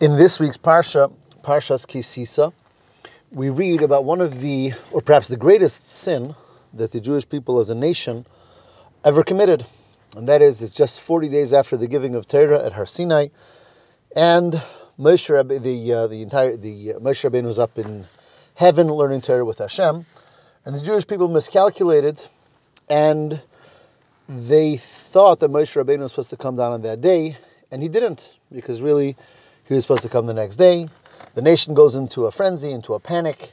In this week's Parsha, Parshas Ki Sisa, we read about one of the, or perhaps the greatest sin that the Jewish people as a nation ever committed. And that is, it's just 40 days after the giving of Torah at Har Sinai, and Moshe Rabbe, the, uh, the entire, the uh, Moshe Rabbeinu was up in heaven learning Torah with Hashem, and the Jewish people miscalculated, and they thought that Moshe Rabbeinu was supposed to come down on that day, and he didn't, because really he was supposed to come the next day. The nation goes into a frenzy, into a panic,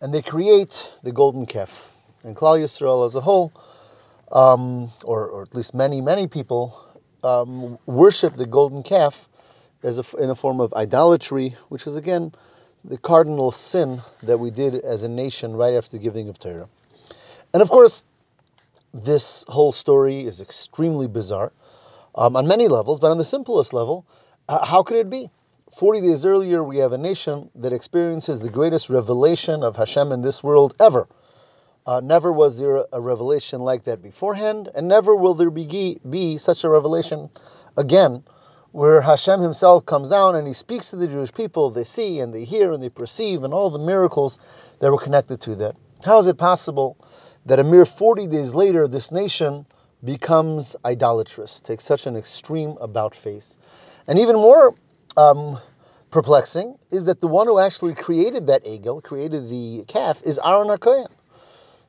and they create the golden calf. And Klal Yisrael as a whole, um, or, or, at least many, many people, um, worship the golden calf as a, in a form of idolatry, which is again the cardinal sin that we did as a nation right after the giving of Torah. And of course, this whole story is extremely bizarre um, on many levels, but on the simplest level, uh, how could it be? 40 days earlier, we have a nation that experiences the greatest revelation of Hashem in this world ever. Uh, never was there a revelation like that beforehand, and never will there be, be such a revelation again, where Hashem himself comes down and he speaks to the Jewish people. They see and they hear and they perceive, and all the miracles that were connected to that. How is it possible that a mere 40 days later, this nation becomes idolatrous, takes such an extreme about face? And even more um, perplexing is that the one who actually created that egel, created the calf, is Aaron HaKohen,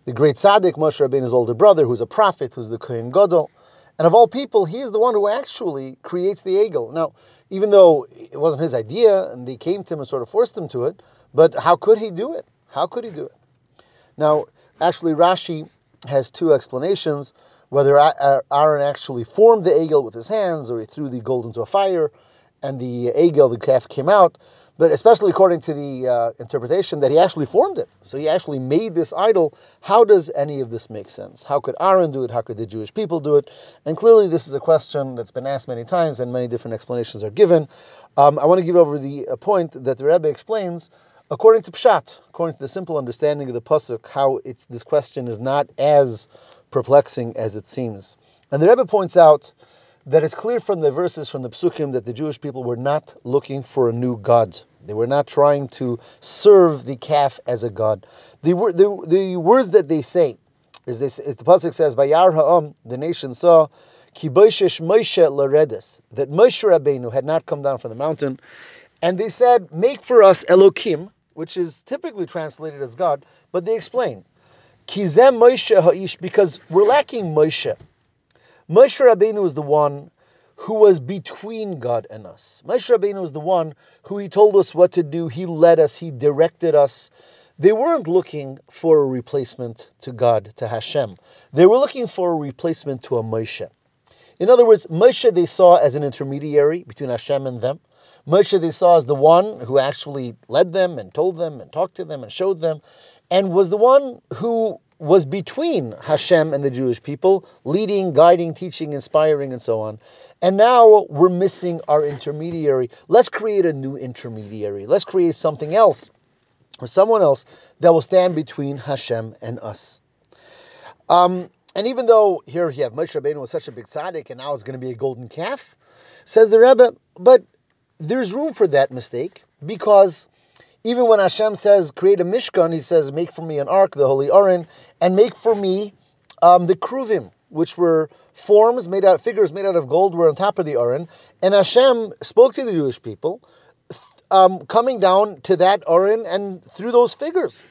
the great tzaddik, Moshe Rabbeinu's older brother, who's a prophet, who's the Kohen Gadol. And of all people, he is the one who actually creates the egel. Now, even though it wasn't his idea, and they came to him and sort of forced him to it, but how could he do it? How could he do it? Now, actually, Rashi has two explanations whether Aaron actually formed the egel with his hands or he threw the gold into a fire and the egel, the calf, came out. But especially according to the uh, interpretation that he actually formed it. So he actually made this idol. How does any of this make sense? How could Aaron do it? How could the Jewish people do it? And clearly, this is a question that's been asked many times, and many different explanations are given. Um, I want to give over the point that the Rebbe explains according to Pshat, according to the simple understanding of the pasuk, how it's this question is not as perplexing as it seems. And the Rebbe points out that it's clear from the verses from the psukim that the Jewish people were not looking for a new god. They were not trying to serve the calf as a god. The, the, the words that they say is this: is the pasuk says, "Vayar ha'am," the nation saw, "Ki Moshe laredis," that Moshe Rabbeinu had not come down from the mountain, and they said, "Make for us Elokim," which is typically translated as God, but they explain, "Kizem Moshe ha'ish," because we're lacking Moshe. Moshe Rabbeinu is the one who was between God and us. Moshe Rabbeinu is the one who he told us what to do. He led us. He directed us. They weren't looking for a replacement to God, to Hashem. They were looking for a replacement to a Moshe. In other words, Moshe they saw as an intermediary between Hashem and them. Moshe they saw as the one who actually led them and told them and talked to them and showed them, and was the one who was between Hashem and the Jewish people, leading, guiding, teaching, inspiring, and so on. And now we're missing our intermediary. Let's create a new intermediary. Let's create something else, or someone else that will stand between Hashem and us. Um, and even though here you have Moshe Rabbeinu was such a big tzaddik, and now it's going to be a golden calf, says the Rebbe, but there's room for that mistake because even when Hashem says, create a Mishkan, he says, make for me an ark, the Holy Aron, and make for me um, the Kruvim, which were forms made out, figures made out of gold, were on top of the Aron. And Hashem spoke to the Jewish people, um, coming down to that Aron and through those figures.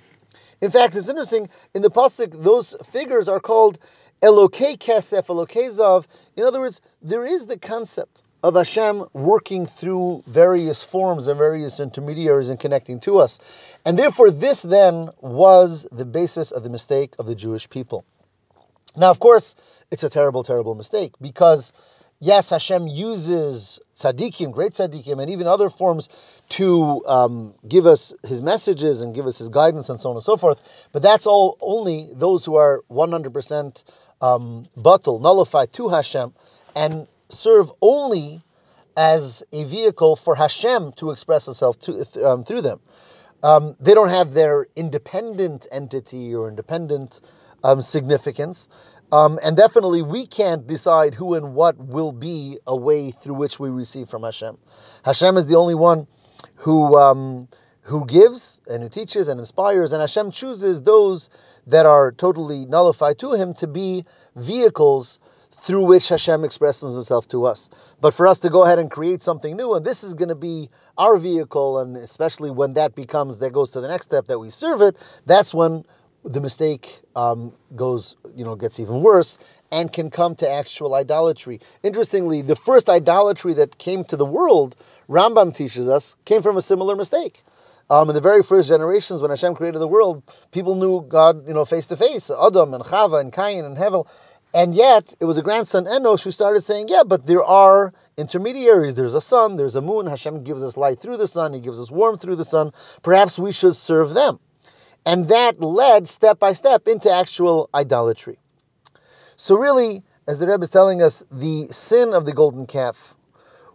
In fact, it's interesting, in the Pasuk, those figures are called Elokei Kesef, Elokei Zahav. In other words, there is the concept of Hashem working through various forms and various intermediaries and connecting to us. And therefore, this then was the basis of the mistake of the Jewish people. Now, of course, it's a terrible, terrible mistake because, yes, Hashem uses tzaddikim, great tzaddikim, and even other forms to um, give us his messages and give us his guidance and so on and so forth. But that's all only those who are 100% um, nullified to Hashem. And serve only as a vehicle for Hashem to express Himself to, um, through them. Um, they don't have their independent entity or independent um, significance. Um, and definitely, we can't decide who and what will be a way through which we receive from Hashem. Hashem is the only one who um, who gives and who teaches and inspires, and Hashem chooses those that are totally nullified to Him to be vehicles through which Hashem expresses Himself to us. But for us to go ahead and create something new, and this is going to be our vehicle, and especially when that becomes, that goes to the next step that we serve it, that's when the mistake um, goes, you know, gets even worse and can come to actual idolatry. Interestingly, the first idolatry that came to the world, Rambam teaches us, came from a similar mistake. Um, in the very first generations, when Hashem created the world, people knew God, you know, face to face, Adam and Chava and Cain and Hevel, and yet, it was a grandson Enosh who started saying, yeah, but there are intermediaries. There's a sun, there's a moon. Hashem gives us light through the sun, He gives us warmth through the sun. Perhaps we should serve them. And that led step by step into actual idolatry. So, really, as the Rebbe is telling us, the sin of the golden calf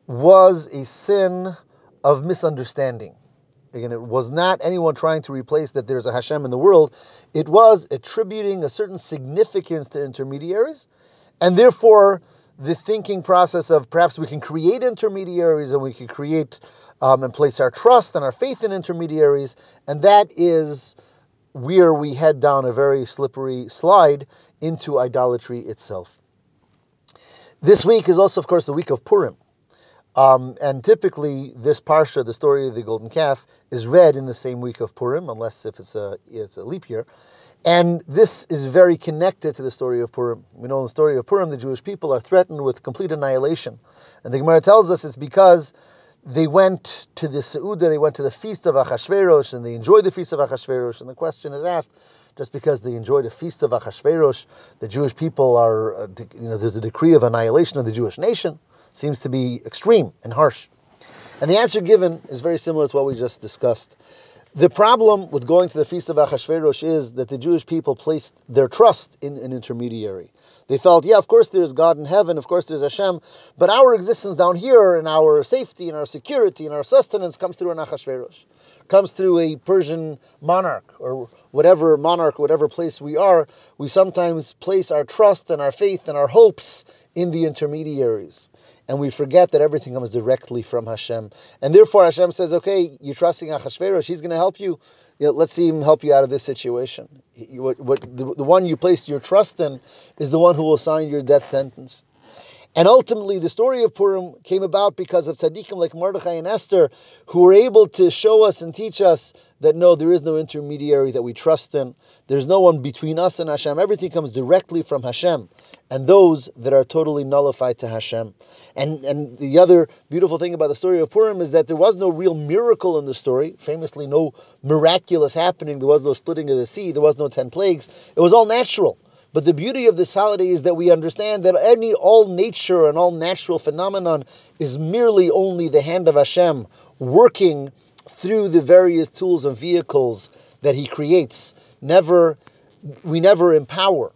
was a sin of misunderstanding. Again, it was not anyone trying to replace that there's a Hashem in the world. It was attributing a certain significance to intermediaries, and therefore the thinking process of perhaps we can create intermediaries and we can create um, and place our trust and our faith in intermediaries, and that is where we head down a very slippery slide into idolatry itself. This week is also, of course, the week of Purim. Um, and typically, this parsha, the story of the golden calf, is read in the same week of Purim, unless if it's a it's a leap year. And this is very connected to the story of Purim. We know in the story of Purim, the Jewish people are threatened with complete annihilation, and the Gemara tells us it's because they went to the Seudah, they went to the feast of Achashverosh, and they enjoyed the feast of Achashverosh. And the question is asked, just because they enjoyed the feast of Achashverosh, the Jewish people are, uh, you know, there's a decree of annihilation of the Jewish nation seems to be extreme and harsh. And the answer given is very similar to what we just discussed. The problem with going to the feast of Achashverosh is that the Jewish people placed their trust in an intermediary. They felt, yeah, of course there's God in heaven, of course there's Hashem, but our existence down here and our safety and our security and our sustenance comes through an Achashverosh, comes through a Persian monarch or whatever monarch, whatever place we are. We sometimes place our trust and our faith and our hopes in the intermediaries and we forget that everything comes directly from Hashem. And therefore, Hashem says, "Okay, you're trusting Achashverosh; he's going to help you. you know, let's see him help you out of this situation. What, what, the, the one you placed your trust in is the one who will sign your death sentence." And ultimately, the story of Purim came about because of tzaddikim like Mordechai and Esther, who were able to show us and teach us that no, there is no intermediary that we trust in. There's no one between us and Hashem. Everything comes directly from Hashem, and those that are totally nullified to Hashem. And and the other beautiful thing about the story of Purim is that there was no real miracle in the story. Famously, no miraculous happening. There was no splitting of the sea. There was no ten plagues. It was all natural. But the beauty of this holiday is that we understand that any all nature and all natural phenomenon is merely only the hand of Hashem working through the various tools and vehicles that He creates. Never, we never empower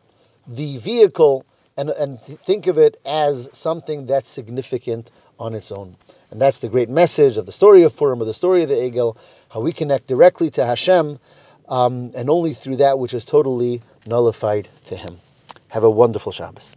the vehicle and, and think of it as something that's significant on its own. And that's the great message of the story of Purim, of the story of the Egel, how we connect directly to Hashem um, and only through that which is totally nullified to Him. Have a wonderful Shabbos.